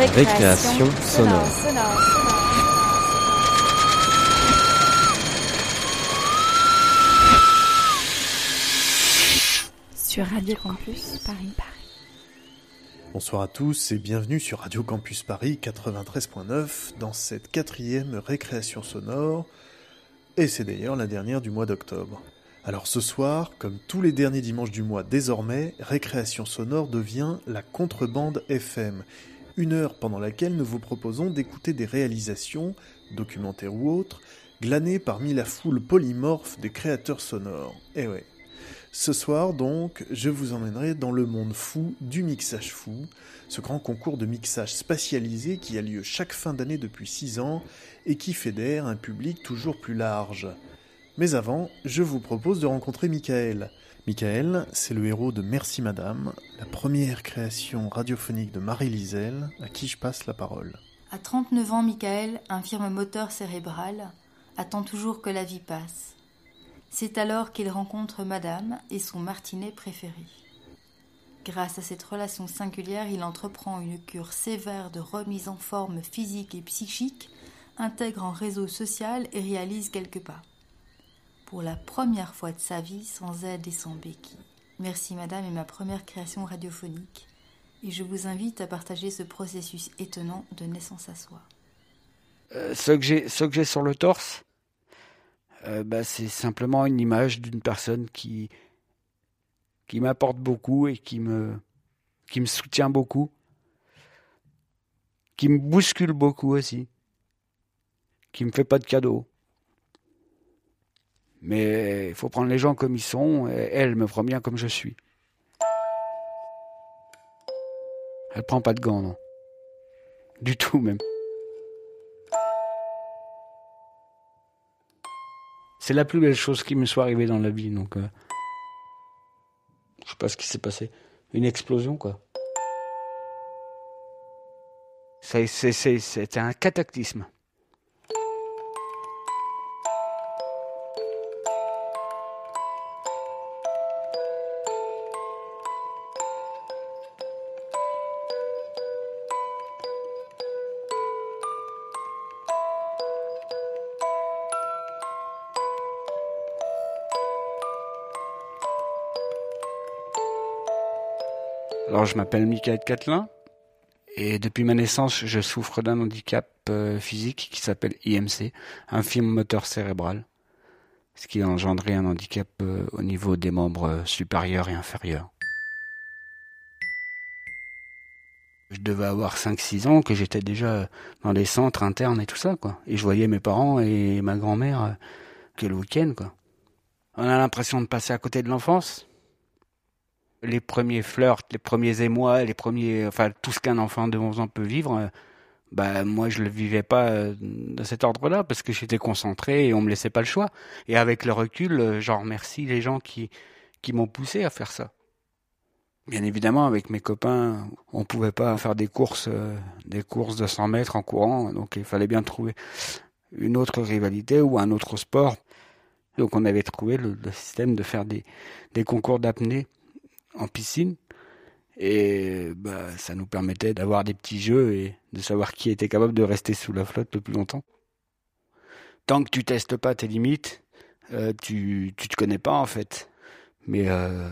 Récréation, sonore. Sur Radio Campus Paris. Paris. Bonsoir à tous et bienvenue sur Radio Campus Paris 93.9 dans cette quatrième récréation sonore et c'est d'ailleurs la dernière du mois d'octobre. Alors ce soir, comme tous les derniers dimanches du mois désormais, Récréation Sonore devient la contrebande FM, une heure pendant laquelle nous vous proposons d'écouter des réalisations, documentaires ou autres, glanées parmi la foule polymorphe des créateurs sonores. Eh ouais. Ce soir donc, je vous emmènerai dans le monde fou du mixage fou, ce grand concours de mixage spatialisé qui a lieu chaque fin d'année depuis 6 ans et qui fédère un public toujours plus large. Mais avant, je vous propose de rencontrer Michael. Michael, c'est le héros de Merci Madame, la première création radiophonique de Marie Lisel, à qui je passe la parole. À 39 ans, Michael, infirme moteur cérébral, attend toujours que la vie passe. C'est alors qu'il rencontre Madame et son martinet préféré. Grâce à cette relation singulière, il entreprend une cure sévère de remise en forme physique et psychique, intègre un réseau social et réalise quelques pas pour la première fois de sa vie sans aide et sans béquille. Merci madame est ma première création radiophonique et je vous invite à partager ce processus étonnant de naissance à soi. Euh, ce que j'ai ce que j'ai sur le torse euh, bah, c'est simplement une image d'une personne qui qui m'apporte beaucoup et qui me qui me soutient beaucoup qui me bouscule beaucoup aussi qui me fait pas de cadeaux mais il faut prendre les gens comme ils sont. Et elle me prend bien comme je suis. Elle prend pas de gants, non. Du tout même. C'est la plus belle chose qui me soit arrivée dans la vie, donc. Euh, je sais pas ce qui s'est passé. Une explosion, quoi. C'était un cataclysme. Alors, je m'appelle Michael Catelin et depuis ma naissance, je souffre d'un handicap euh, physique qui s'appelle IMC, infime moteur cérébral, ce qui a engendré un handicap euh, au niveau des membres euh, supérieurs et inférieurs. Je devais avoir 5-6 ans que j'étais déjà dans des centres internes et tout ça, quoi. Et je voyais mes parents et ma grand-mère que le week-end, quoi. On a l'impression de passer à côté de l'enfance les premiers flirts, les premiers émois, les premiers, enfin tout ce qu'un enfant de 11 ans peut vivre, euh, bah moi je le vivais pas euh, de cet ordre-là parce que j'étais concentré et on me laissait pas le choix. Et avec le recul, euh, j'en remercie les gens qui qui m'ont poussé à faire ça. Bien évidemment, avec mes copains, on pouvait pas faire des courses, des courses de 100 mètres en courant, donc il fallait bien trouver une autre rivalité ou un autre sport. Donc on avait trouvé le, le système de faire des, des concours d'apnée en piscine. Et bah, ça nous permettait d'avoir des petits jeux et de savoir qui était capable de rester sous la flotte le plus longtemps. Tant que tu testes pas tes limites, euh, tu, tu te connais pas en fait. Mais euh,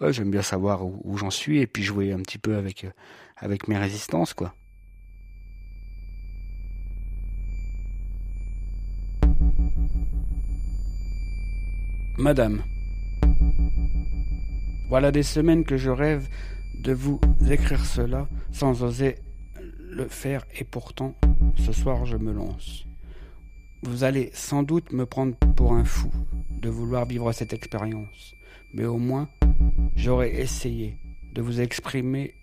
ouais, j'aime bien savoir où, j'en suis et puis jouer un petit peu avec, euh, avec mes résistances quoi. Madame, voilà des semaines que je rêve de vous écrire cela sans oser le faire et pourtant ce soir je me lance. Vous allez sans doute me prendre pour un fou de vouloir vivre cette expérience, mais au moins j'aurais essayé de vous exprimer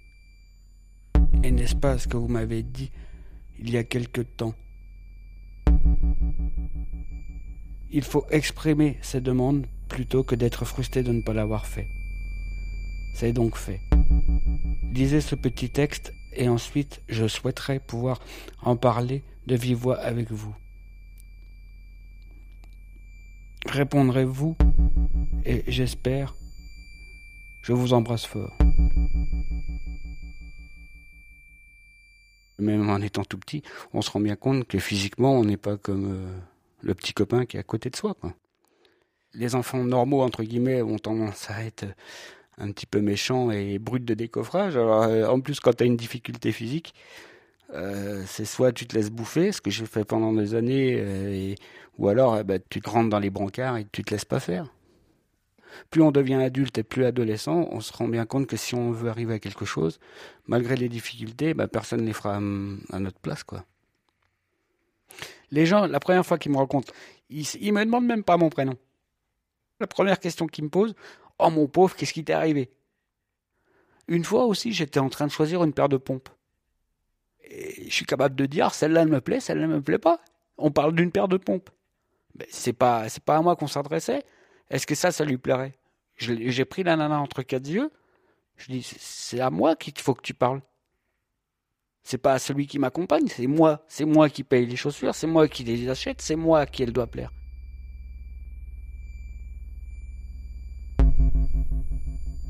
et n'est-ce pas ce que vous m'avez dit il y a quelque temps? Il faut exprimer ces demandes plutôt que d'être frustré de ne pas l'avoir fait. C'est donc fait. Lisez ce petit texte et ensuite je souhaiterais pouvoir en parler de vive voix avec vous. Répondrez-vous et j'espère. Je vous embrasse fort. Même en étant tout petit, on se rend bien compte que physiquement, on n'est pas comme euh, le petit copain qui est à côté de soi. Les enfants normaux, entre guillemets, ont tendance à être un petit peu méchants et bruts de décoffrage. Alors, euh, en plus, quand tu as une difficulté physique, euh, c'est soit tu te laisses bouffer, ce que j'ai fait pendant des années, et, ou alors eh ben, tu te rentres dans les brancards et tu te laisses pas faire plus on devient adulte et plus adolescent, on se rend bien compte que si on veut arriver à quelque chose, malgré les difficultés, bah, personne ne les fera hum, à, notre place, quoi. Les gens, la première fois qu'ils me rencontrent, ils, ils me demandent même pas mon prénom. La première question qu'ils me posent, oh mon pauvre, qu'est-ce qui t'est arrivé? Une fois aussi, j'étais en train de choisir une paire de pompes. Et je suis capable de dire, celle-là me plaît, celle-là ne me plaît pas. On parle d'une paire de pompes. Mais c'est pas, c'est pas à moi qu'on s'adressait. Est-ce que ça, ça lui plairait? J'ai pris la nana entre quatre yeux. Je dis, c'est à moi qu'il faut que tu parles. C'est pas à celui qui m'accompagne, c'est moi. C'est moi qui paye les chaussures, c'est moi qui les achète, c'est moi qui elle doit plaire.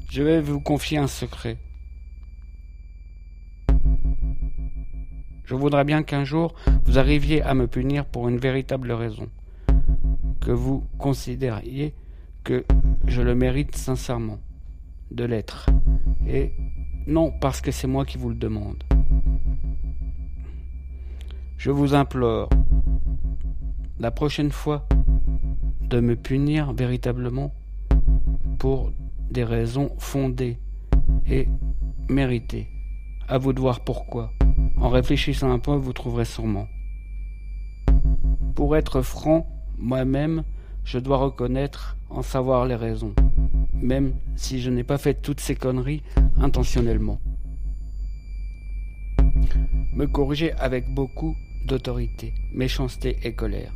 Je vais vous confier un secret. Je voudrais bien qu'un jour vous arriviez à me punir pour une véritable raison, que vous considériez que je le mérite sincèrement de l'être, et non parce que c'est moi qui vous le demande. Je vous implore, la prochaine fois, de me punir véritablement pour des raisons fondées et méritées. À vous de voir pourquoi. En réfléchissant un peu, vous trouverez sûrement. Pour être franc, moi-même, je dois reconnaître en savoir les raisons, même si je n'ai pas fait toutes ces conneries intentionnellement. Me corriger avec beaucoup d'autorité, méchanceté et colère,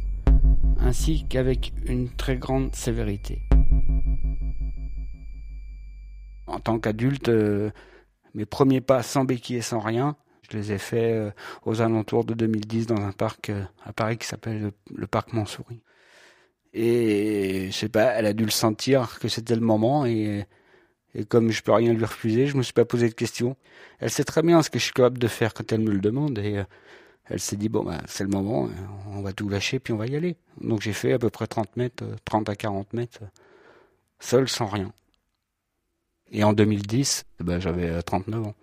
ainsi qu'avec une très grande sévérité. En tant qu'adulte, euh, mes premiers pas sans béquille et sans rien, je les ai faits euh, aux alentours de 2010 dans un parc euh, à Paris qui s'appelle le parc Montsouris. Et je sais pas, elle a dû le sentir que c'était le moment et, comme je peux rien lui refuser, je me suis pas posé de questions. Elle sait très bien ce que je suis capable de faire quand elle me le demande et elle s'est dit bon bah c'est le moment, on va tout lâcher puis on va y aller. Donc j'ai fait à peu près 30 mètres, 30 à 40 mètres, seul sans rien. Et en 2010, eh ben, j'avais 39 ans.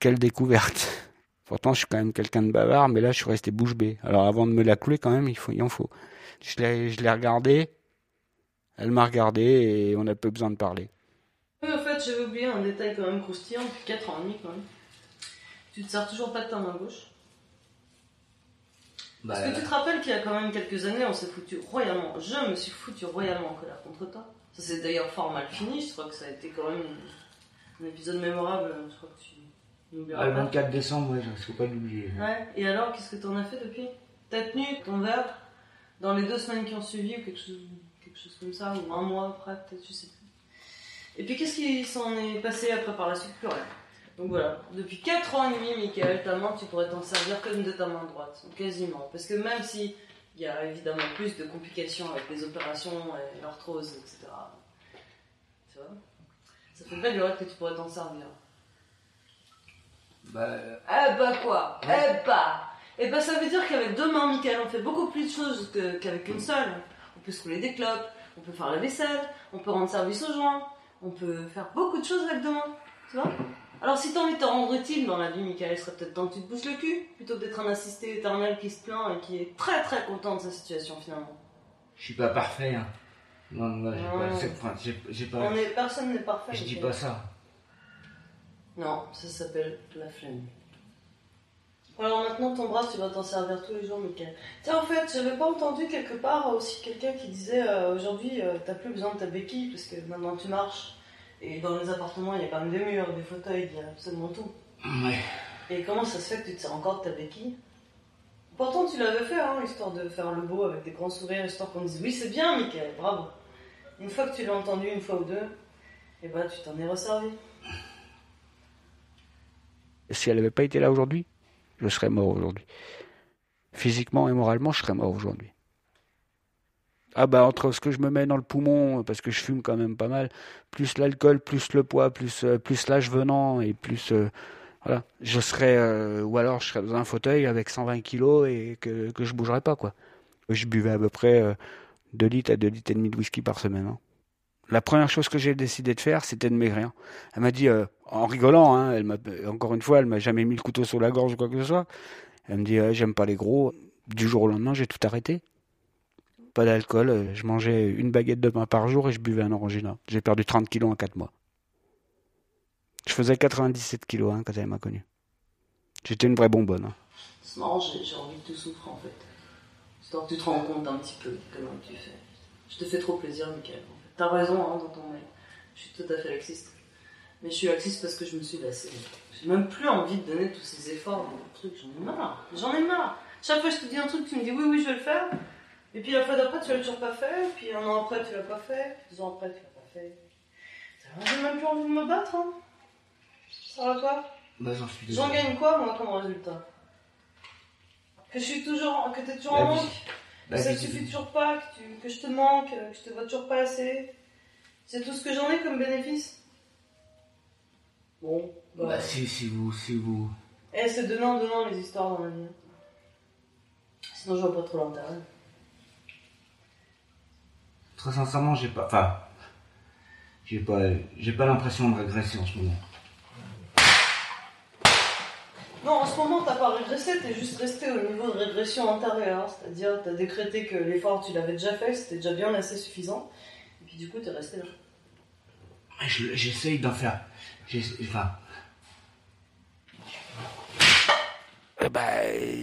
Quelle découverte Pourtant, je suis quand même quelqu'un de bavard, mais là, je suis resté bouche bée. Alors, avant de me la couler, quand même, il, faut, il en faut. Je l'ai, je l'ai regardée, elle m'a regardé et on n'a pas besoin de parler. Oui, en fait, j'avais oublié un détail quand même croustillant depuis 4 ans et demi quand même. Tu te sers toujours pas de ta main gauche bah, Parce que tu te rappelles qu'il y a quand même quelques années, on s'est foutu royalement, je me suis foutu royalement en colère contre toi. Ça s'est d'ailleurs fort mal fini, je crois que ça a été quand même un épisode mémorable, je crois que tu n'oublieras ah, Le 24 décembre, ouais, je ne pas l'oublier. Ouais, et alors, qu'est-ce que tu en as fait depuis? T'as tenu ton verre dans les deux semaines qui ont suivi, ou quelque chose, quelque chose comme ça, ou un mois après, peut-être, je sais plus. Et puis qu'est-ce qui s'en est passé après par la suite? Plus rien. Donc voilà, depuis 4 ans et demi, Michael, ta main, tu pourrais t'en servir comme de ta main droite, quasiment. Parce que même si il y a évidemment plus de complications avec les opérations et l'arthrose, etc. Tu vois? Ça fait belle durée que tu pourrais t'en servir. Bah. Euh, eh bah quoi? Eh bah eh ben ça veut dire qu'avec deux mains, Michael, on fait beaucoup plus de choses qu'avec une seule. On peut se rouler des clopes, on peut faire la vaisselle, on peut rendre service aux gens, on peut faire beaucoup de choses avec deux mains. Tu vois? Alors si t'as envie de te rendre utile dans la vie, Michael, il serait peut-être temps que tu te bouges le cul, plutôt que d'être un assisté éternel qui se plaint et qui est très très content de sa situation finalement. Je suis pas parfait, hein. Non, non, j'ai pas, j'ai, pas... On est, personne n'est parfait. Je dis pas ça. Non, ça s'appelle la flemme. Alors maintenant, ton bras, tu vas t'en servir tous les jours, Michael. Tiens, en fait, j'avais pas entendu quelque part aussi quelqu'un qui disait euh, aujourd'hui, euh, t'as plus besoin de ta béquille parce que maintenant tu marches. Et dans les appartements, il y a quand même des murs, des fauteuils, il y a absolument tout. Ouais. Et comment ça se fait que tu te sers encore de ta béquille? Pourtant, tu l'avais fait, hein, histoire de faire le beau avec des grands sourires, histoire qu'on dise oui, c'est bien, Michael, bravo. Une fois que tu l'as entendu une fois ou deux, et eh ben, tu t'en es resservi. Si elle n'avait pas été là aujourd'hui, je serais mort aujourd'hui. Physiquement et moralement, je serais mort aujourd'hui. Ah bah entre ce que je me mets dans le poumon, parce que je fume quand même pas mal, plus l'alcool, plus le poids, plus, euh, plus l'âge venant, et plus... Euh, Voilà. Je serais, euh, ou alors je serais dans un fauteuil avec 120 kilos et que, que je bougerais pas, quoi. Je buvais à peu près 2 litres à 2 litres et demi de whisky par semaine. hein. La première chose que j'ai décidé de faire, c'était de maigrir. Elle m'a dit, euh, en rigolant, hein, elle m'a, encore une fois, elle m'a jamais mis le couteau sur la gorge ou quoi que ce soit. Elle me dit, euh, j'aime pas les gros. Du jour au lendemain, j'ai tout arrêté. Pas d'alcool, euh, je mangeais une baguette de pain par jour et je buvais un orangina. J'ai perdu 30 kilos en 4 mois. Je faisais 97 kilos hein, quand elle m'a connu. J'étais une vraie bonbonne. hein. C'est marrant, j'ai envie de te souffrir en fait. Histoire que tu te rends compte un petit peu comment tu fais. Je te fais trop plaisir, Michael. T'as raison hein, dans ton mail. Je suis tout à fait laxiste. Mais je suis laxiste parce que je me suis lassée. J'ai même plus envie de donner tous ces efforts. J'en ai marre. J'en ai marre. Chaque fois que je te dis un truc, tu me dis oui, oui, je vais le faire. Et puis la fois d'après, tu l'as toujours pas fait. Puis un an après, tu l'as pas fait. Puis deux ans après, tu l'as pas fait. J'ai même plus envie de me battre. Hein. Ça va quoi Bah, j'en suis J'en gagne quoi, moi, comme résultat? Que je suis toujours, que t'es toujours en Bah, manque, vis- que ça suffit toujours pas, que, tu- que je te manque, que je te vois toujours pas assez. C'est tout ce que j'en ai comme bénéfice. Bon, bah. Bah, si, si vous, si vous. Eh, c'est donnant, donnant les histoires dans la vie. Sinon, je vois pas trop l'intérêt. Très sincèrement, j'ai pas. Enfin. J'ai pas, j'ai pas l'impression de régresser en ce moment. Non, en ce moment, t'as pas régressé, t'es juste resté au niveau de régression antérieure. C'est-à-dire, t'as décrété que l'effort, tu l'avais déjà fait, c'était déjà bien assez suffisant. Et puis, du coup, t'es resté là. Je- J'essaye d'en faire. j'ai- Bah,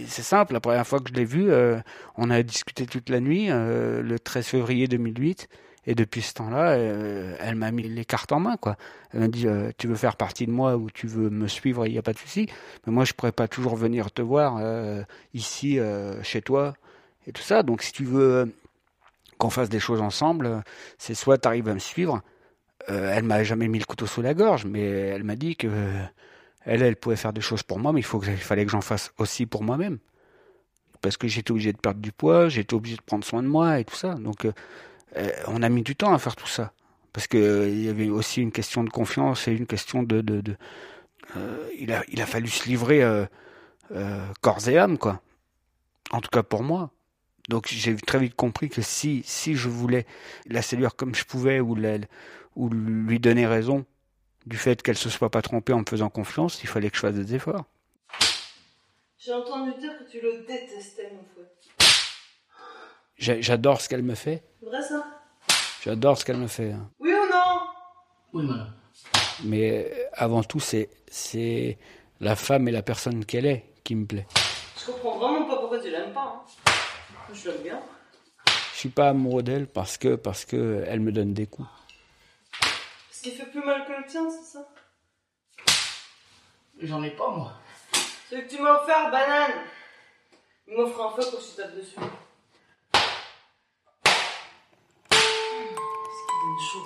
c'est simple, la première fois que je l'ai vu, euh, on a discuté toute la nuit, euh, le 13 février 2008, et depuis ce temps-là, euh, elle m'a mis les cartes en main, quoi. Elle m'a dit, tu veux faire partie de moi ou tu veux me suivre, il n'y a pas de souci, mais moi je pourrais pas toujours venir te voir ici, chez toi, et tout ça, donc si tu veux qu'on fasse des choses ensemble, c'est soit tu arrives à me suivre, elle m'a jamais mis le couteau sous la gorge, mais elle m'a dit que elle, elle pouvait faire des choses pour moi, mais il faut que, fallait que j'en fasse aussi pour moi-même. Parce que j'étais obligé de perdre du poids, j'étais obligé de prendre soin de moi et tout ça. Donc, euh, euh, on a mis du temps à faire tout ça. Parce que euh, y avait aussi une question de confiance et une question de. de, de euh, il, a, il a fallu se livrer corps et âme, quoi. En tout cas pour moi. Donc j'ai très vite compris que si, si je voulais la séduire comme je pouvais ou, la, ou lui donner raison du fait qu'elle se soit pas trompée en me faisant confiance, il fallait que je fasse des efforts. J'ai entendu dire que tu le détestais, mon fouet. J'ai- J'adore ce qu'elle me fait. C'est vrai ça? J'adore ce qu'elle me fait. hein. Oui ou non? Oui, madame. Mais euh, avant tout, c'est c'est la femme et la personne qu'elle est qui me plaît. Je comprends vraiment pas pourquoi tu l'aimes pas. Hein. Moi, Je l'aime bien. Je suis pas amoureux d'elle parce que parce que elle me donne des coups. Ce qui fait plus mal que le tien, c'est ça? J'en ai pas moi. Celui que tu m'as offert, banane Il m'offre un feu quand je tape dessus. Ce qui donne chaud.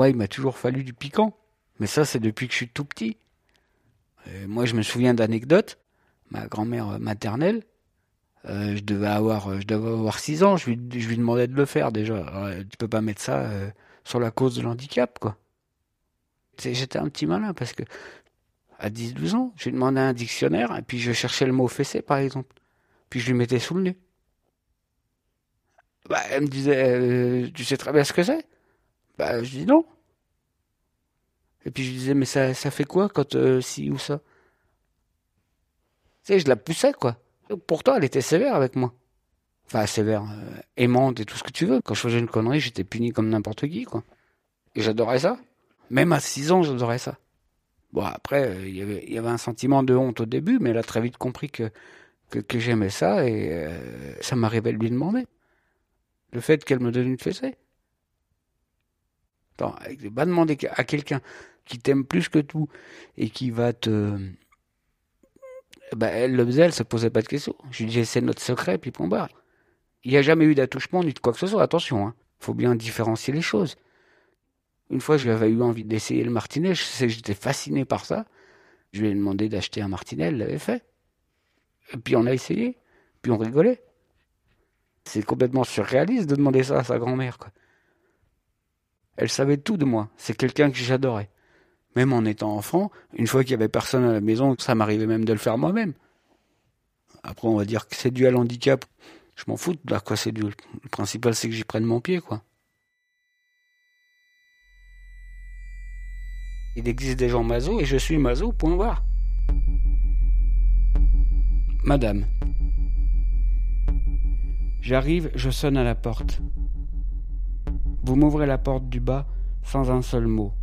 Moi, il m'a toujours fallu du piquant. Mais ça, c'est depuis que je suis tout petit. Moi, je me souviens d'anecdotes. Ma grand-mère euh, maternelle, euh, je devais avoir, euh, je devais avoir 6 ans. Je lui, je demandais de le faire déjà. Alors, tu peux pas mettre ça sur la cause de l'handicap, quoi. J'étais un petit malin parce que à 10-12 ans, j'ai demandé un dictionnaire et puis je cherchais le mot fessé, par exemple. Puis je lui mettais sous le nez. Bah, elle me disait, tu sais très bien ce que c'est Bah, je dis non. Et puis je disais, mais ça, fait quoi quand euh, si ou ça? Tu sais, je la poussais, quoi. Pourtant, elle était sévère avec moi. Enfin, sévère, euh, aimante et tout ce que tu veux. Quand je faisais une connerie, j'étais puni comme n'importe qui, quoi. Et j'adorais ça. Même à 6 ans, j'adorais ça. Bon, après, euh, il y avait- un sentiment de honte au début, mais elle a très vite compris que, j'aimais ça et euh, ça m'arrivait de lui demander. Le fait qu'elle me donne une fessée. Attends, va demander à quelqu'un qui t'aime plus que tout et qui va te. Bah, elle le faisait, elle se posait pas de questions. Je lui disais, c'est notre secret, puis point barre. Il n'y a jamais eu d'attouchement ni de quoi que ce soit. Attention, hein. Faut bien différencier les choses. Une fois, j'avais eu envie d'essayer le martinet. J'étais fasciné par ça. Je lui ai demandé d'acheter un martinet. Elle l'avait fait. Puis on a essayé. Puis on rigolait. C'est complètement surréaliste de demander ça à sa grand-mère, quoi. Elle savait tout de moi. C'est quelqu'un que j'adorais. Même en étant enfant, une fois qu'il y avait personne à la maison, ça m'arrivait même de le faire moi-même. Après, on va dire que c'est dû à l'handicap. Je m'en fous de là, quoi, c'est dû. Le principal, c'est que j'y prenne mon pied, quoi. Il existe des gens maso et je suis maso, point barre. Madame. J'arrive, je sonne à la porte. Vous m'ouvrez la porte du bas sans un seul mot.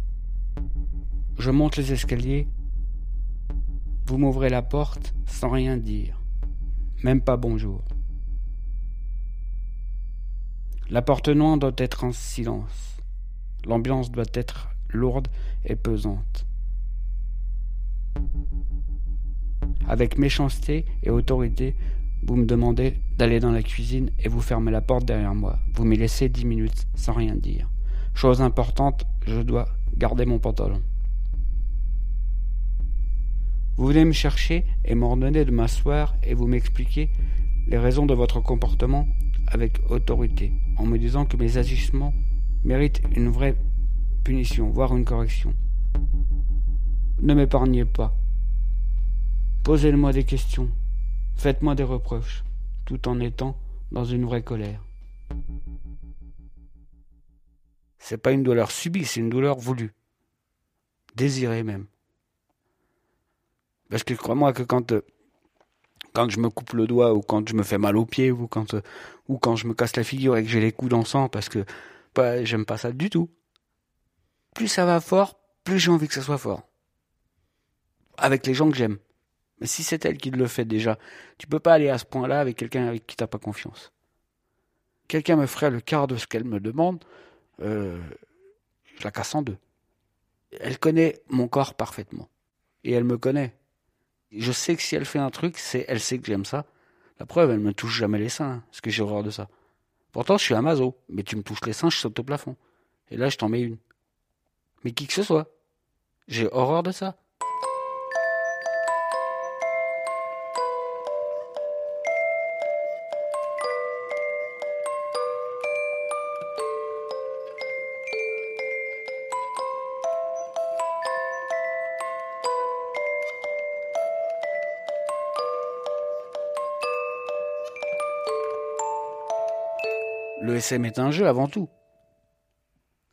Je monte les escaliers. Vous m'ouvrez la porte sans rien dire. Même pas bonjour. L'appartement doit être en silence. L'ambiance doit être lourde et pesante. Avec méchanceté et autorité, vous me demandez d'aller dans la cuisine et vous fermez la porte derrière moi. Vous me laissez dix minutes sans rien dire. Chose importante, je dois garder mon pantalon. Vous venez me chercher et m'ordonnez de m'asseoir et vous m'expliquez les raisons de votre comportement avec autorité, en me disant que mes agissements méritent une vraie punition, voire une correction. Ne m'épargnez pas. Posez-moi des questions. Faites-moi des reproches, tout en étant dans une vraie colère. C'est pas une douleur subie, c'est une douleur voulue. Désirée même. Parce que crois-moi que quand, euh, quand je me coupe le doigt ou quand je me fais mal au pied ou quand, euh, ou quand je me casse la figure et que j'ai les coups dans sang parce que bah, j'aime pas ça du tout. Plus ça va fort, plus j'ai envie que ça soit fort. Avec les gens que j'aime. Mais si c'est elle qui le fait déjà, tu peux pas aller à ce point-là avec quelqu'un avec qui t'as pas confiance. Quelqu'un me ferait le quart de ce qu'elle me demande, euh, je la casse en deux. Elle connaît mon corps parfaitement. Et elle me connaît. Je sais que si elle fait un truc, c'est elle sait que j'aime ça. La preuve, elle me touche jamais les seins, parce que j'ai horreur de ça. Pourtant, je suis un mais tu me touches les seins, je saute au plafond. Et là, je t'en mets une. Mais qui que ce soit. J'ai horreur de ça. Le SM est un jeu avant tout.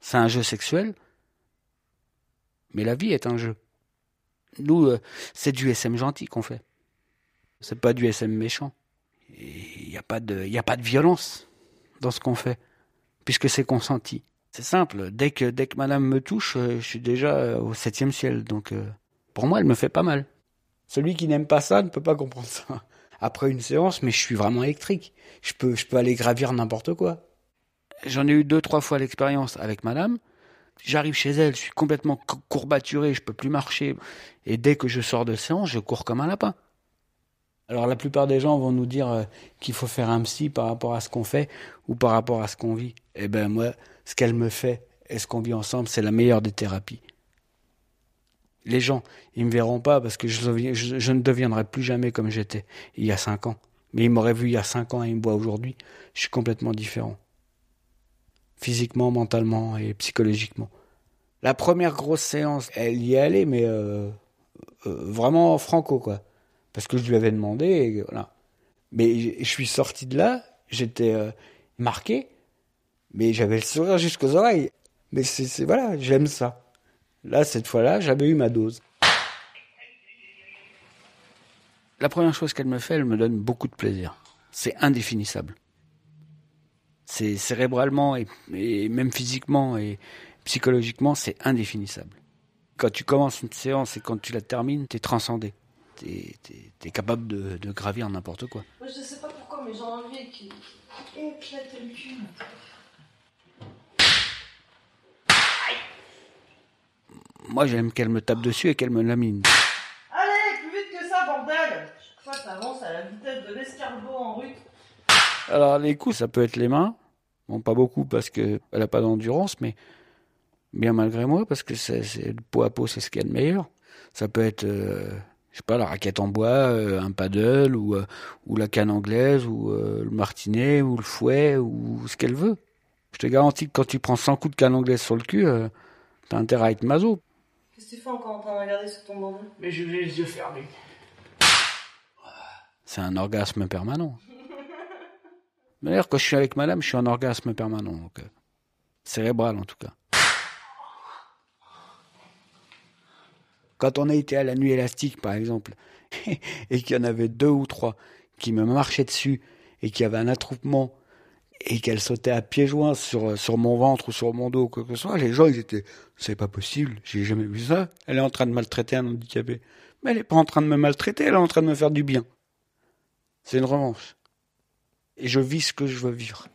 C'est un jeu sexuel, mais la vie est un jeu. Nous, euh, c'est du SM gentil qu'on fait. C'est pas du SM méchant. Il n'y a, pas de, a pas de violence dans ce qu'on fait, puisque c'est consenti. C'est simple, dès que, dès que madame me touche, euh, je suis déjà euh, au septième ciel, donc pour moi, elle me fait pas mal. Celui qui n'aime pas ça ne peut pas comprendre ça après une séance, mais je suis vraiment électrique. Je peux, je peux aller gravir n'importe quoi. J'en ai eu deux, trois fois l'expérience avec madame. J'arrive chez elle, je suis complètement courbaturé, je peux plus marcher. Et dès que je sors de séance, je cours comme un lapin. Alors la plupart des gens vont nous dire euh, qu'il faut faire un psy par rapport à ce qu'on fait ou par rapport à ce qu'on vit. Eh ben moi, ce qu'elle me fait et ce qu'on vit ensemble, c'est la meilleure des thérapies les gens, ils me verront pas parce que je, ne deviendrai plus jamais comme j'étais il y a cinq ans. Mais ils m'auraient vu il y a cinq ans et ils me voient aujourd'hui. Je suis complètement différent. Physiquement, mentalement et psychologiquement. La première grosse séance, elle y est allée, mais euh, euh, vraiment franco, quoi. Parce que je lui avais demandé, et voilà. Mais je suis sorti de là, j'étais euh, marqué, mais j'avais le sourire jusqu'aux oreilles. Mais c'est, voilà, j'aime ça. Là, cette fois-là, j'avais eu ma dose. La première chose qu'elle me fait, elle me donne beaucoup de plaisir. C'est indéfinissable. C'est cérébralement et, même physiquement et psychologiquement, c'est indéfinissable. Quand tu commences une séance et quand tu la termines, t'es transcendé. T'es es, capable de, gravir n'importe quoi. Moi, je sais pas pourquoi, mais j'ai envie qu'il éclate le cul. Moi, j'aime qu'elle me tape dessus et qu'elle me lamine. Allez, plus vite que ça, bordel Je crois que t'avances à la vitesse de l'escargot en rut. Alors les coups, ça peut être les mains. Bon, pas beaucoup parce que elle a pas d'endurance, mais bien malgré moi parce que c'est c'est- le peau à peau, c'est ce qu'il y a de meilleur. Ça peut être, euh, je sais pas, la raquette en bois, euh, un paddle ou euh, ou la canne anglaise ou euh, le martinet ou le fouet ou ce qu'elle veut. Je te garantis que quand tu prends 100 coups de canne anglaise sur le cul, euh, t'as intérêt à être maso. Qu'est-ce que tu fais encore en train de regarder sur ton bandeau Mais j'ai les yeux fermés. C'est un orgasme permanent. D'ailleurs, quand je suis avec madame, je suis en orgasme permanent. Euh, cérébral, en tout cas. Quand on a été à la nuit élastique, par exemple, et qu'il y en avait deux ou trois qui me marchaient dessus et qu'il y avait un attroupement et qu'elle sautait à pieds joints sur, euh, mon ventre ou sur mon dos quoi que ce soit, les gens, ils étaient, c'est pas possible, j'ai jamais vu ça. Elle est en train de maltraiter un handicapé. Mais elle est pas en train de me maltraiter, elle est en train de me faire du bien. C'est une revanche. Et je vis ce que je veux vivre.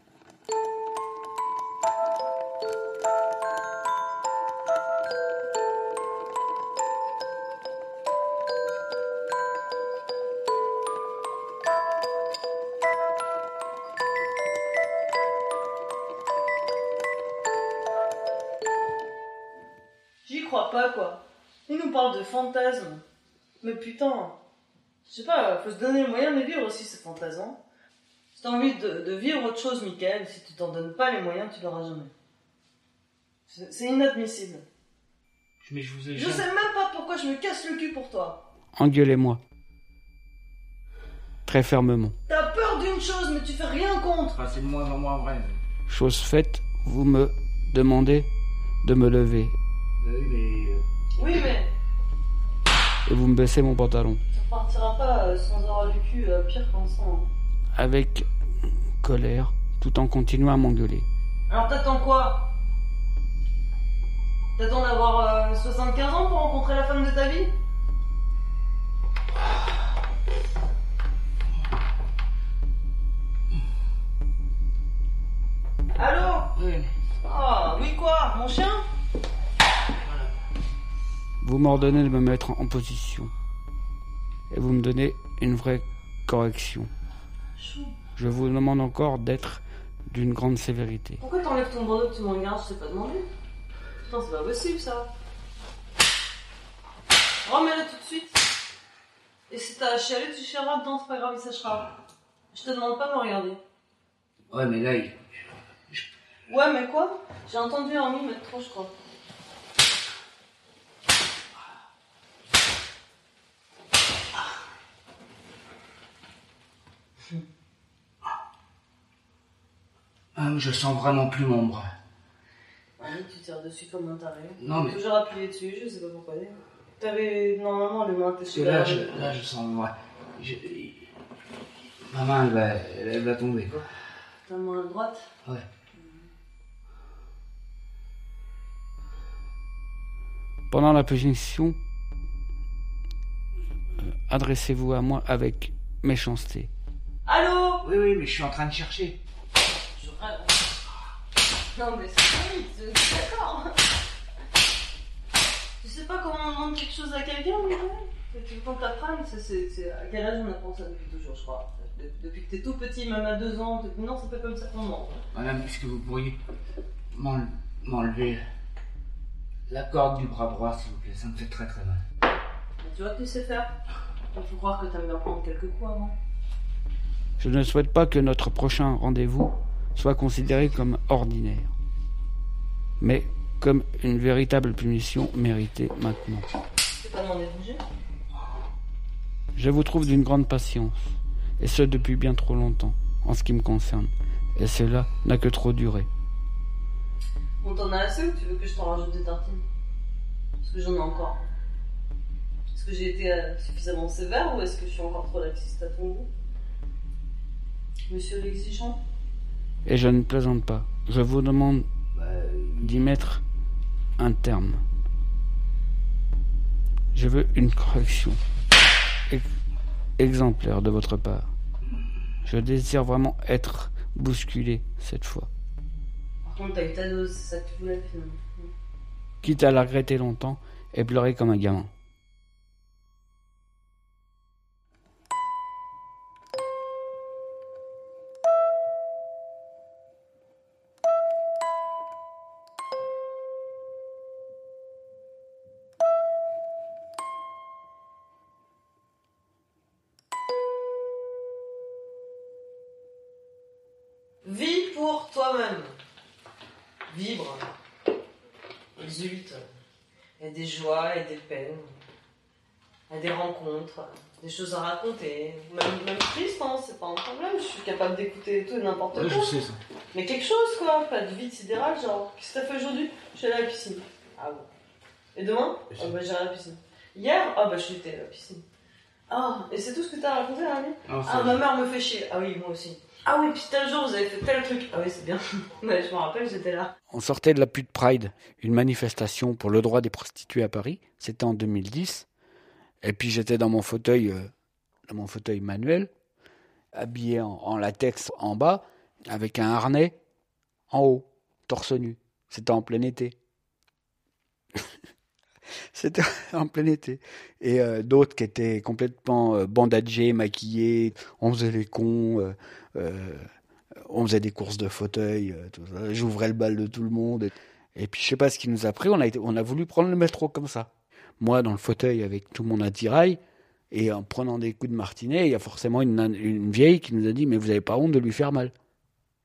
J'y crois pas, quoi. Il nous parle de fantasmes. Mais putain, je sais pas, faut se donner les moyens de vivre aussi ces fantasmes. Si t'as envie de, de vivre autre chose, Michael, si tu t'en donnes pas les moyens, tu l'auras jamais. C'est inadmissible. Mais je vous ai Je sais même pas pourquoi je me casse le cul pour toi. Engueulez-moi. Très fermement. T'as peur d'une chose, mais tu fais rien contre. c'est de moins en moins vrai. Chose faite, vous me demandez de me lever. Oui, mais Et vous me baissez mon pantalon. tu repartiras pas euh, sans avoir le cul euh, pire qu'en sang. hein. Avec colère, tout en continuant à m'engueuler. Alors t'attends quoi? T'attends d'avoir euh, 75 ans pour rencontrer la femme de ta vie? Allô? Ah, oui quoi? Mon chien? Vous m'ordonnez de me mettre en position. Et vous me donnez une vraie correction. Je vous demande encore d'être d'une grande sévérité. Pourquoi t'enlèves ton bandeau que tu me regardes Je t'ai pas demandé? Putain, c'est pas possible ça. Remets-le tout de suite. Et si t'as chialé, tu chialeras dedans, c'est pas grave, il séchera. Je te demande pas de me regarder. Ouais, mais là, il... Ouais, mais quoi? J'ai entendu un mi mettre trop, je crois. Ah, je sens vraiment plus mon bras. Ah oui, tu tires dessus comme un taré. Non, mais- Toujours appuyé dessus, je sais pas pourquoi. T'avais normalement les mains Parce que là, je, là, je sens... Ouais, je- Ma main, elle va, elle va tomber, quoi. Ta main à droite Ouais. Pendant la position, euh, adressez-vous à moi avec méchanceté. Allô? Oui, oui, mais je suis en train de chercher. Rêve. Non, mais c'est c'est d'accord. Tu sais pas comment on demande quelque chose à quelqu'un, mais Tu veux qu'on t'apprenne c'est, À quel âge on apprend ça depuis toujours, je crois De- Depuis que t'es tout petit, même à deux ans. t'es- Non, c'est pas comme ça qu'on demande. Madame, est-ce que vous pourriez m'en- m'enlever la corde du bras droit, s'il vous plaît? Ça me fait très très mal. Mais tu vois que tu sais faire? Il faut croire que t'aimes bien prendre quelques coups avant. Je ne souhaite pas que notre prochain rendez-vous soit considéré comme ordinaire, mais comme une véritable punition méritée maintenant. Je vous trouve d'une grande patience, et ce depuis bien trop longtemps, en ce qui me concerne, et cela n'a que trop duré. Bon, t'en as assez ou tu veux que je t'en rajoute des tartines? Parce que j'en ai encore. Est-ce que j'ai été euh, suffisamment sévère ou est-ce que je suis encore trop laxiste à ton goût? Monsieur l'exigeant? Et je ne plaisante pas. Je vous demande d'y mettre un terme. Je veux une correction ex- exemplaire de votre part. Je désire vraiment être bousculé cette fois. Par contre, t'as eu ta dose, ça que tu voulais finalement. Quitte à la regretter longtemps et pleurer comme un gamin. Exulte. Il y a des joies et des peines. Il y a des rencontres, des choses à raconter. Même, même triste, hein, c'est pas un problème. Je suis capable d'écouter tout et n'importe quoi. je sais ça. Mais quelque chose, quoi. Pas de vide sidéral, genre, qu'est-ce que t'as fait aujourd'hui? Je suis à la piscine. Ah bon. Et demain? Ah bah j'irai à la piscine. Hier? Ah bah je suis à la piscine. Ah, et c'est tout ce que t'as raconté, Rami Ah, ma mère me fait chier. Ah oui, moi aussi. Ah oui, puis tel jour, vous avez fait tel truc. Ah oui, c'est bien. Je me rappelle, j'étais là. On sortait de la pute Pride, une manifestation pour le droit des prostituées à Paris. C'était en 2010. Et puis j'étais dans mon fauteuil, euh, dans mon fauteuil manuel, habillé en latex en bas, avec un harnais en haut, torse nu. C'était en plein été. C'était en plein été. Et euh, d'autres qui étaient complètement euh, bandagés, maquillés. On faisait les cons. euh, on faisait des courses de fauteuil. J'ouvrais le bal de tout le monde. Et, puis je sais pas ce qui nous a pris. On a, été, on a voulu prendre le métro comme ça. Moi dans le fauteuil avec tout mon attirail. Et en prenant des coups de martinet, il y a forcément une, une vieille qui nous a dit Mais vous avez pas honte de lui faire mal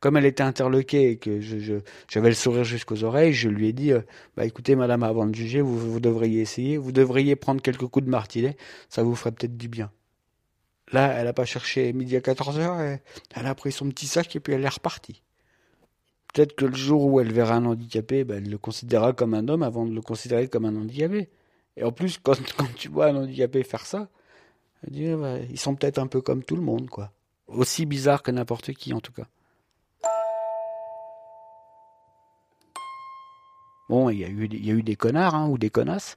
comme elle était interloquée et que je, j'avais le sourire jusqu'aux oreilles, je lui ai dit euh, bah écoutez madame avant de juger, vous, devriez essayer, vous devriez prendre quelques coups de martinet, ça vous ferait peut-être du bien. Là, elle a pas cherché midi à 14h, elle, elle a pris son petit sac et puis elle est repartie. Peut-être que le jour où elle verra un handicapé, bah, elle le considérera comme un homme avant de le considérer comme un handicapé. Et en plus, quand, tu vois un handicapé faire ça, elle dit, ah, bah, ils sont peut-être un peu comme tout le monde, quoi. Aussi bizarre que n'importe qui, en tout cas. Bon, il y a eu, y a eu des connards hein, ou des connasses,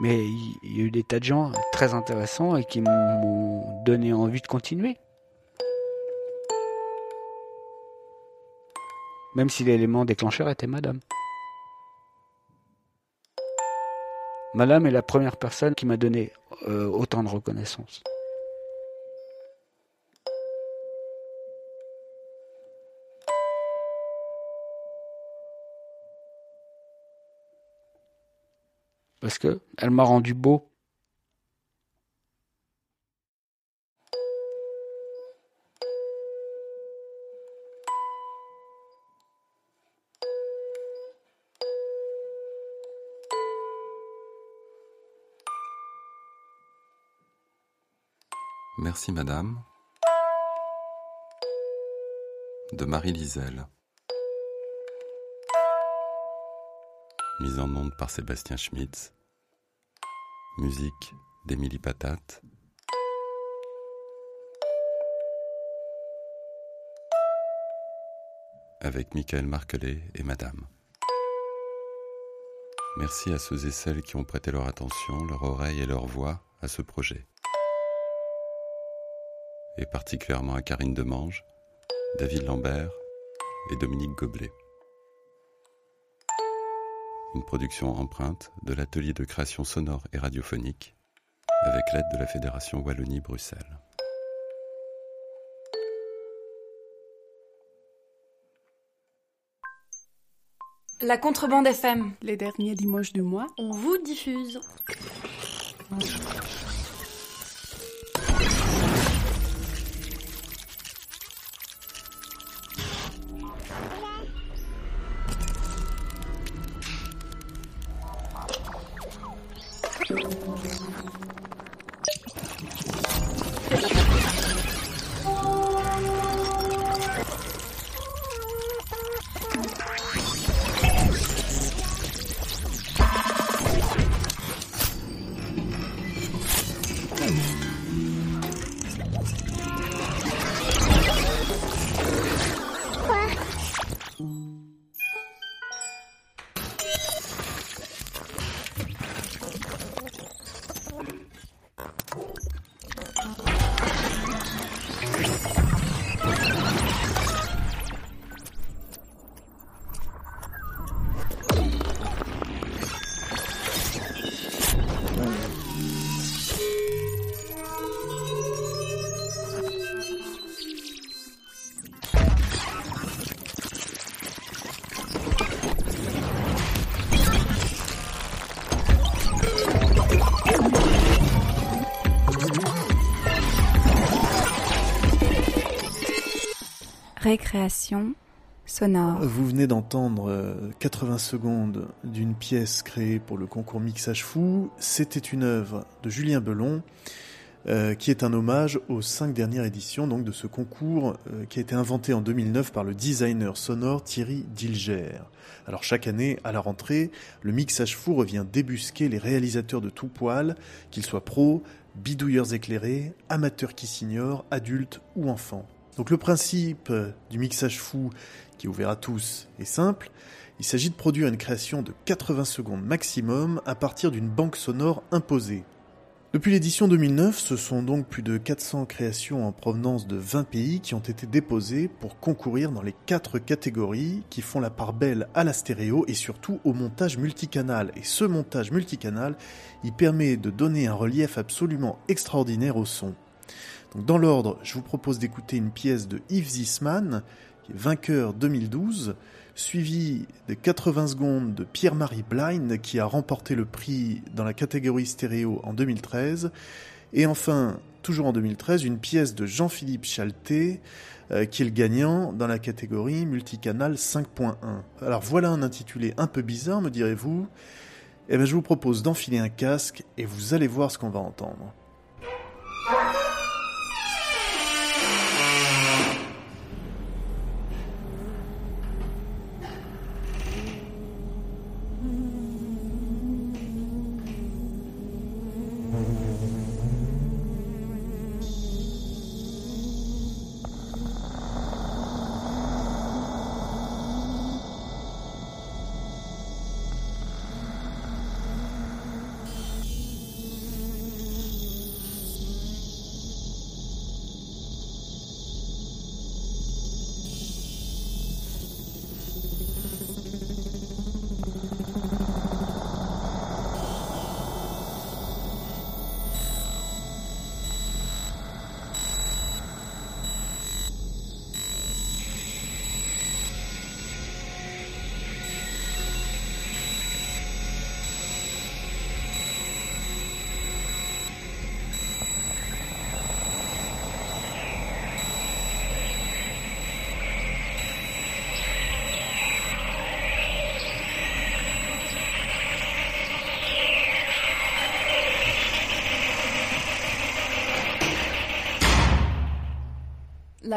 mais il il y a eu des tas de gens très intéressants et qui m'ont donné envie de continuer. Même si l'élément déclencheur était Madame. Madame est la première personne qui m'a donné euh, autant de reconnaissance. Parce que elle m'a rendu beau. Merci Madame de Marie Lisel. Mise en onde par Sébastien Schmitz. Musique d'Émilie Patate. Avec Michael Marquelet et Madame. Merci à ceux et celles qui ont prêté leur attention, leur oreille et leur voix à ce projet et particulièrement à Karine Demange, David Lambert et Dominique Goblet. Une production empreinte de l'atelier de création sonore et radiophonique avec l'aide de la Fédération Wallonie-Bruxelles. La contrebande FM. Les derniers dimanches du mois, On vous diffuse. Vous venez d'entendre 80 secondes d'une pièce créée pour le concours Mixage Fou. C'était une œuvre de Julien Belon. Euh, qui est un hommage aux cinq dernières éditions de ce concours euh, qui a été inventé en 2009 par le designer sonore Thierry Dilger. Alors chaque année, à la rentrée, le mixage fou revient débusquer les réalisateurs de tout poil, qu'ils soient pros, bidouilleurs éclairés, amateurs qui s'ignorent, adultes ou enfants. Donc le principe du mixage fou, qui est ouvert à tous, est simple. Il s'agit de produire une création de 80 secondes maximum à partir d'une banque sonore imposée. Depuis l'édition 2009, ce sont donc plus de 400 créations en provenance de 20 pays qui ont été déposées pour concourir dans les quatre catégories qui font la part belle à la stéréo et surtout au montage multicanal. Et ce montage multicanal, il permet de donner un relief absolument extraordinaire au son. Dans l'ordre, je vous propose d'écouter une pièce de Yves Zisman, qui est vainqueur 2012, suivi des 80 secondes de Pierre-Marie Blind qui a remporté le prix dans la catégorie stéréo en 2013. Et enfin, toujours en 2013, une pièce de Jean-Philippe Chalté euh, qui est le gagnant dans la catégorie multicanal 5.1. Alors voilà un intitulé un peu bizarre, me direz-vous. Eh bien, je vous propose d'enfiler un casque et vous allez voir ce qu'on va entendre.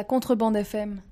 La contrebande FM.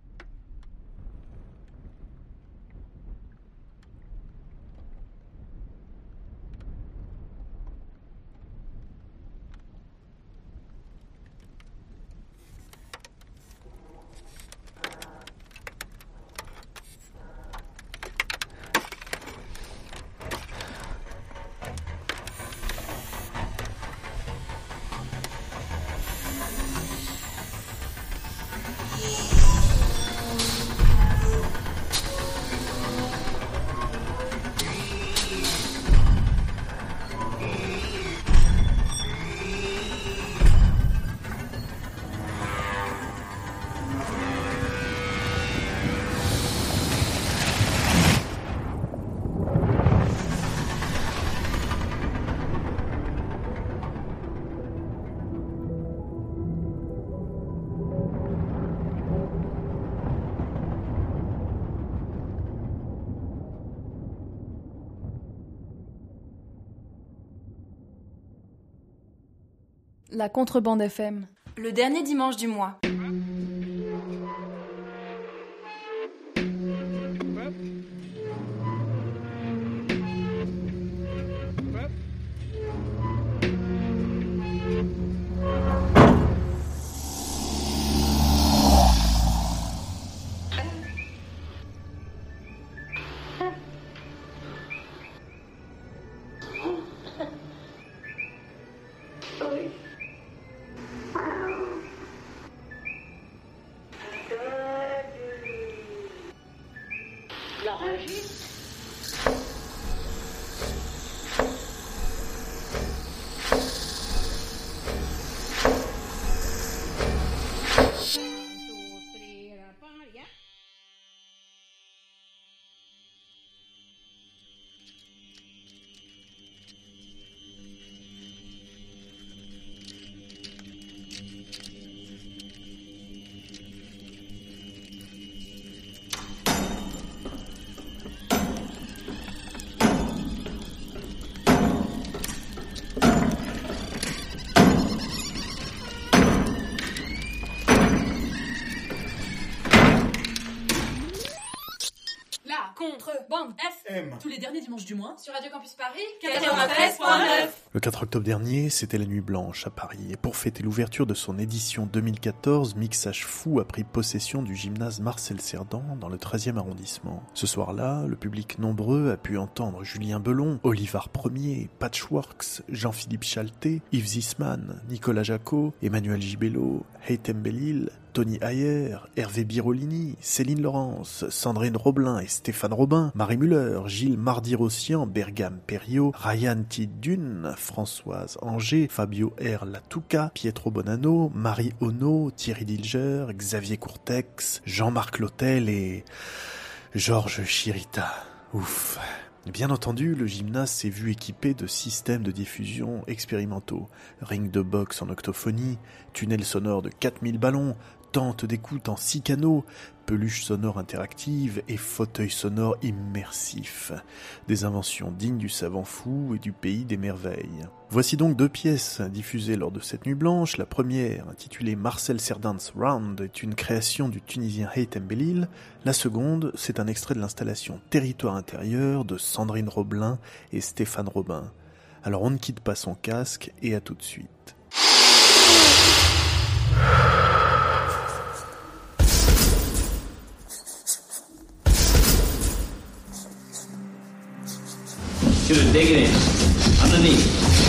La contrebande FM. Le dernier dimanche du mois. Contre bande FM tous les derniers dimanches du mois sur Radio Campus Paris 93.9. Le 4 octobre dernier, c'était la nuit blanche à Paris et pour fêter l'ouverture de son édition 2014, Mixage Fou a pris possession du gymnase Marcel Cerdan dans le 13e arrondissement. Ce soir-là, le public nombreux a pu entendre Julien Belon, Olivar Ier, Patchworks, Jean-Philippe Chalté, Yves Zisman, Nicolas Jacot, Emmanuel Gibello, Heitem Bellil, Tony Ayer, Hervé Birolini, Céline Laurence, Sandrine Roblin et Stéphane Robin, Marie Muller, Gilles Mardi-Rossian, Bergame Perriot, Ryan Tidune, Françoise Anger, Fabio R. Latouca, Pietro Bonanno, Marie Ono, Thierry Dilger, Xavier Courtex, Jean-Marc Lotel et Georges Chirita. Ouf. Bien entendu, le gymnase s'est vu équipé de systèmes de diffusion expérimentaux, ring de boxe en octophonie, tunnel sonore de 4000 ballons, tente d'écoute en six canaux, peluche sonore interactive et fauteuil sonore immersif. Des inventions dignes du savant fou et du pays des merveilles. Voici donc deux pièces diffusées lors de cette nuit blanche. La première, intitulée Marcel Cerdan's Round, est une création du Tunisien Haytham Bellil. La seconde, c'est un extrait de l'installation Territoire intérieur de Sandrine Roblin et Stéphane Robin. Alors on ne quitte pas son casque et à tout de suite. Should dig it in. Underneath.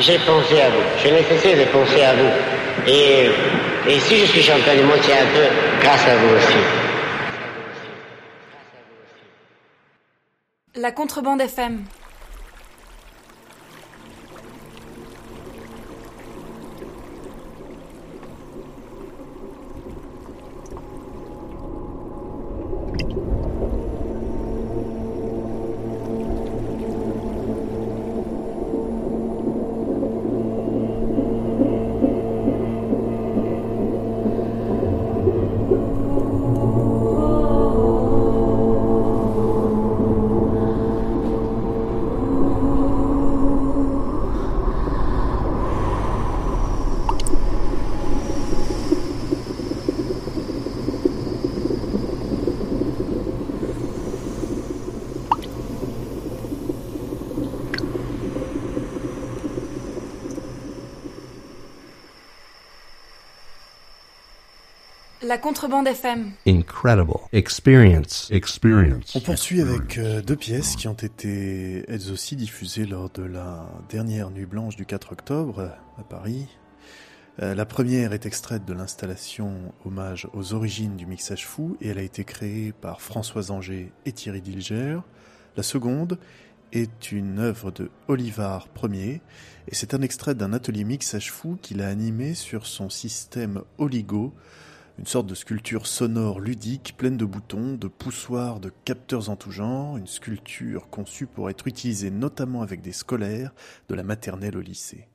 J'ai pensé à vous. Je n'ai cessé de penser à vous. Et, et si je suis champion du monde, c'est un peu grâce à vous aussi. La contrebande FM. La contrebande FM. Incredible. Experience. Experience. On poursuit avec euh, deux pièces qui ont été elles aussi diffusées lors de la dernière nuit blanche du 4 octobre euh, à Paris. Euh, la première est extraite de l'installation hommage aux origines du mixage fou et elle a été créée par François Anger et Thierry Dilger. La seconde est une œuvre de Olivar Ier et c'est un extrait d'un atelier mixage fou qu'il a animé sur son système Oligo, une sorte de sculpture sonore ludique pleine de boutons, de poussoirs, de capteurs en tout genre, une sculpture conçue pour être utilisée notamment avec des scolaires de la maternelle au lycée.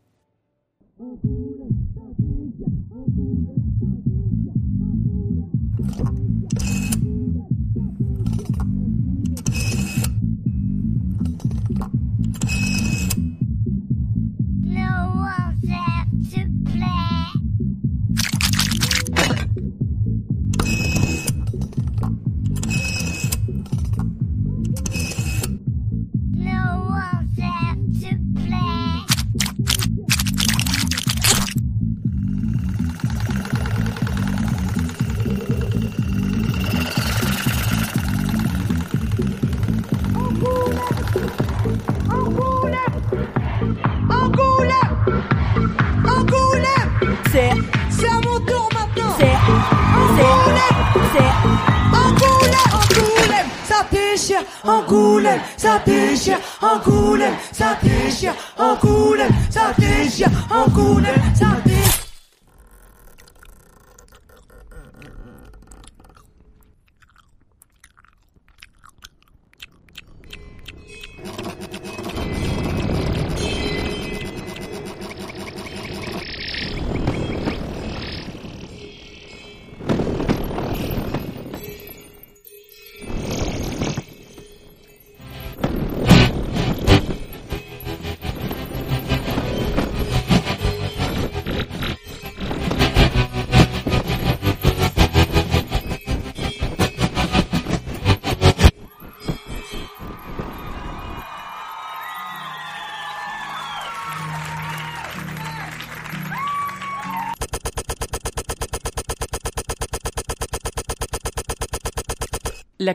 C'est Angoulême Angoulême Ça déchire Angoulême Ça déchire Angoulême Ça déchire Angoulême Ça déchire Angoulême Ça déchire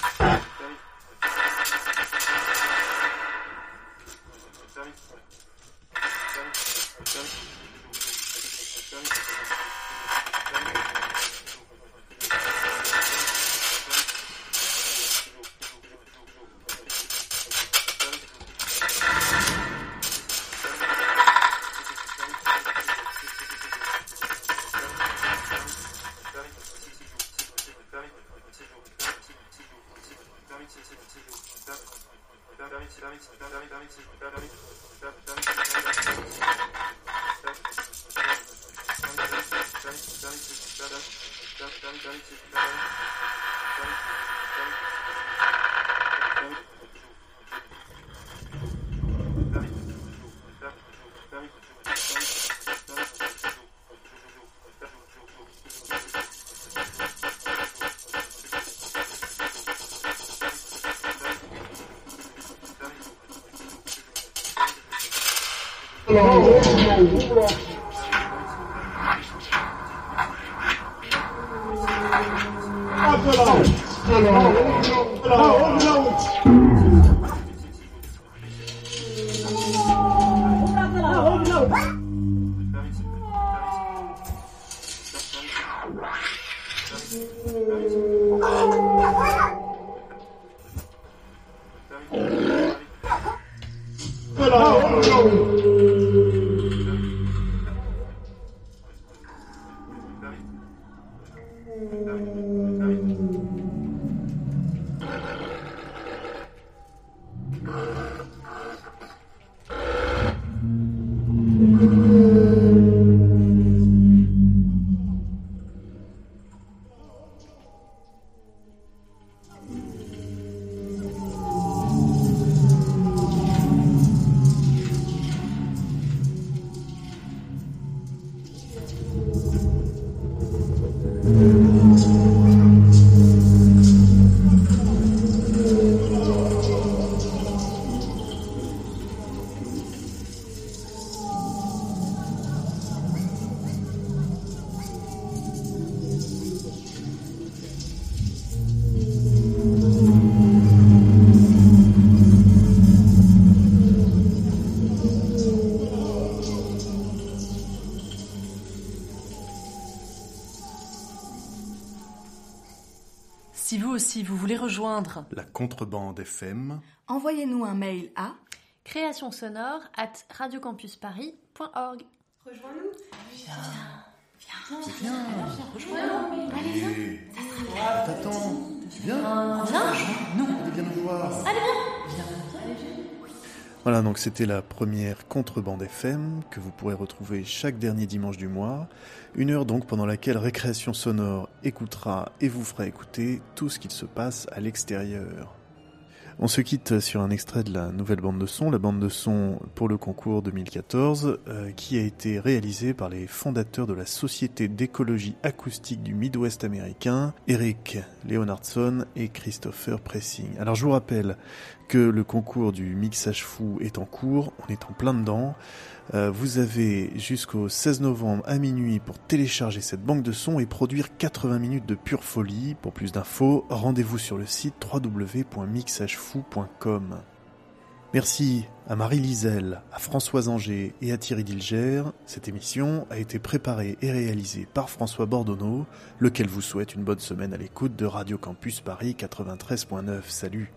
Thank you. Si Amen. Contrebande FM. Envoyez-nous un mail à création sonore at radiocampusparis.org. Rejoins-nous. Viens. Allez. T'attends. Viens. Viens. Viens nous voir. Allez, viens. Voilà, donc c'était la première contrebande FM que vous pourrez retrouver chaque dernier dimanche du mois. Une heure donc pendant laquelle Récréation Sonore écoutera et vous fera écouter tout ce qu'il se passe à l'extérieur. On se quitte sur un extrait de la nouvelle bande de son, la bande de son pour le concours 2014, euh, qui a été réalisée par les fondateurs de la Société d'écologie acoustique du Midwest américain, Eric Leonardson et Christopher Pressing. Alors je vous rappelle que le concours du mixage fou est en cours, on est en plein dedans. Euh, vous avez jusqu'au 16 novembre à minuit pour télécharger cette banque de sons et produire 80 minutes de pure folie. Pour plus d'infos, rendez-vous sur le site www.mixagefou.com. Merci à Marie Lisel, à Françoise Anger et à Thierry Dilger. Cette émission a été préparée et réalisée par François Bordonneau, lequel vous souhaite une bonne semaine à l'écoute de Radio Campus Paris 93.9. Salut